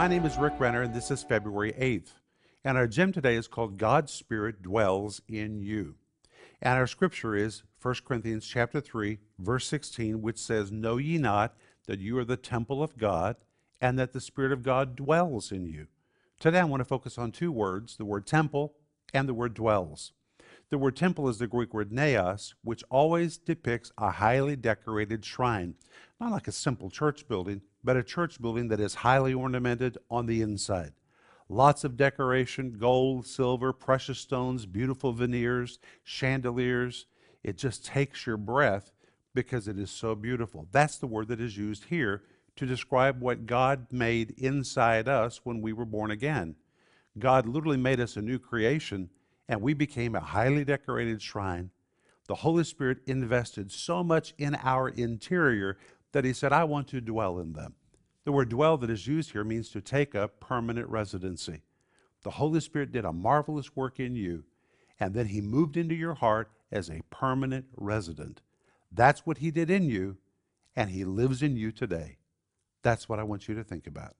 My name is Rick Renner, and this is February 8th. And our gem today is called God's Spirit Dwells in You. And our scripture is 1 Corinthians chapter 3, verse 16, which says, Know ye not that you are the temple of God, and that the Spirit of God dwells in you. Today I want to focus on two words, the word temple and the word dwells. The word temple is the Greek word naos, which always depicts a highly decorated shrine, not like a simple church building, but a church building that is highly ornamented on the inside. Lots of decoration, gold, silver, precious stones, beautiful veneers, chandeliers. It just takes your breath because it is so beautiful. That's the word that is used here to describe what God made inside us when we were born again. God literally made us a new creation and we became a highly decorated shrine. The Holy Spirit invested so much in our interior that He said, I want to dwell in them. The word dwell that is used here means to take up permanent residency. The Holy Spirit did a marvelous work in you, and then He moved into your heart as a permanent resident. That's what He did in you, and He lives in you today. That's what I want you to think about.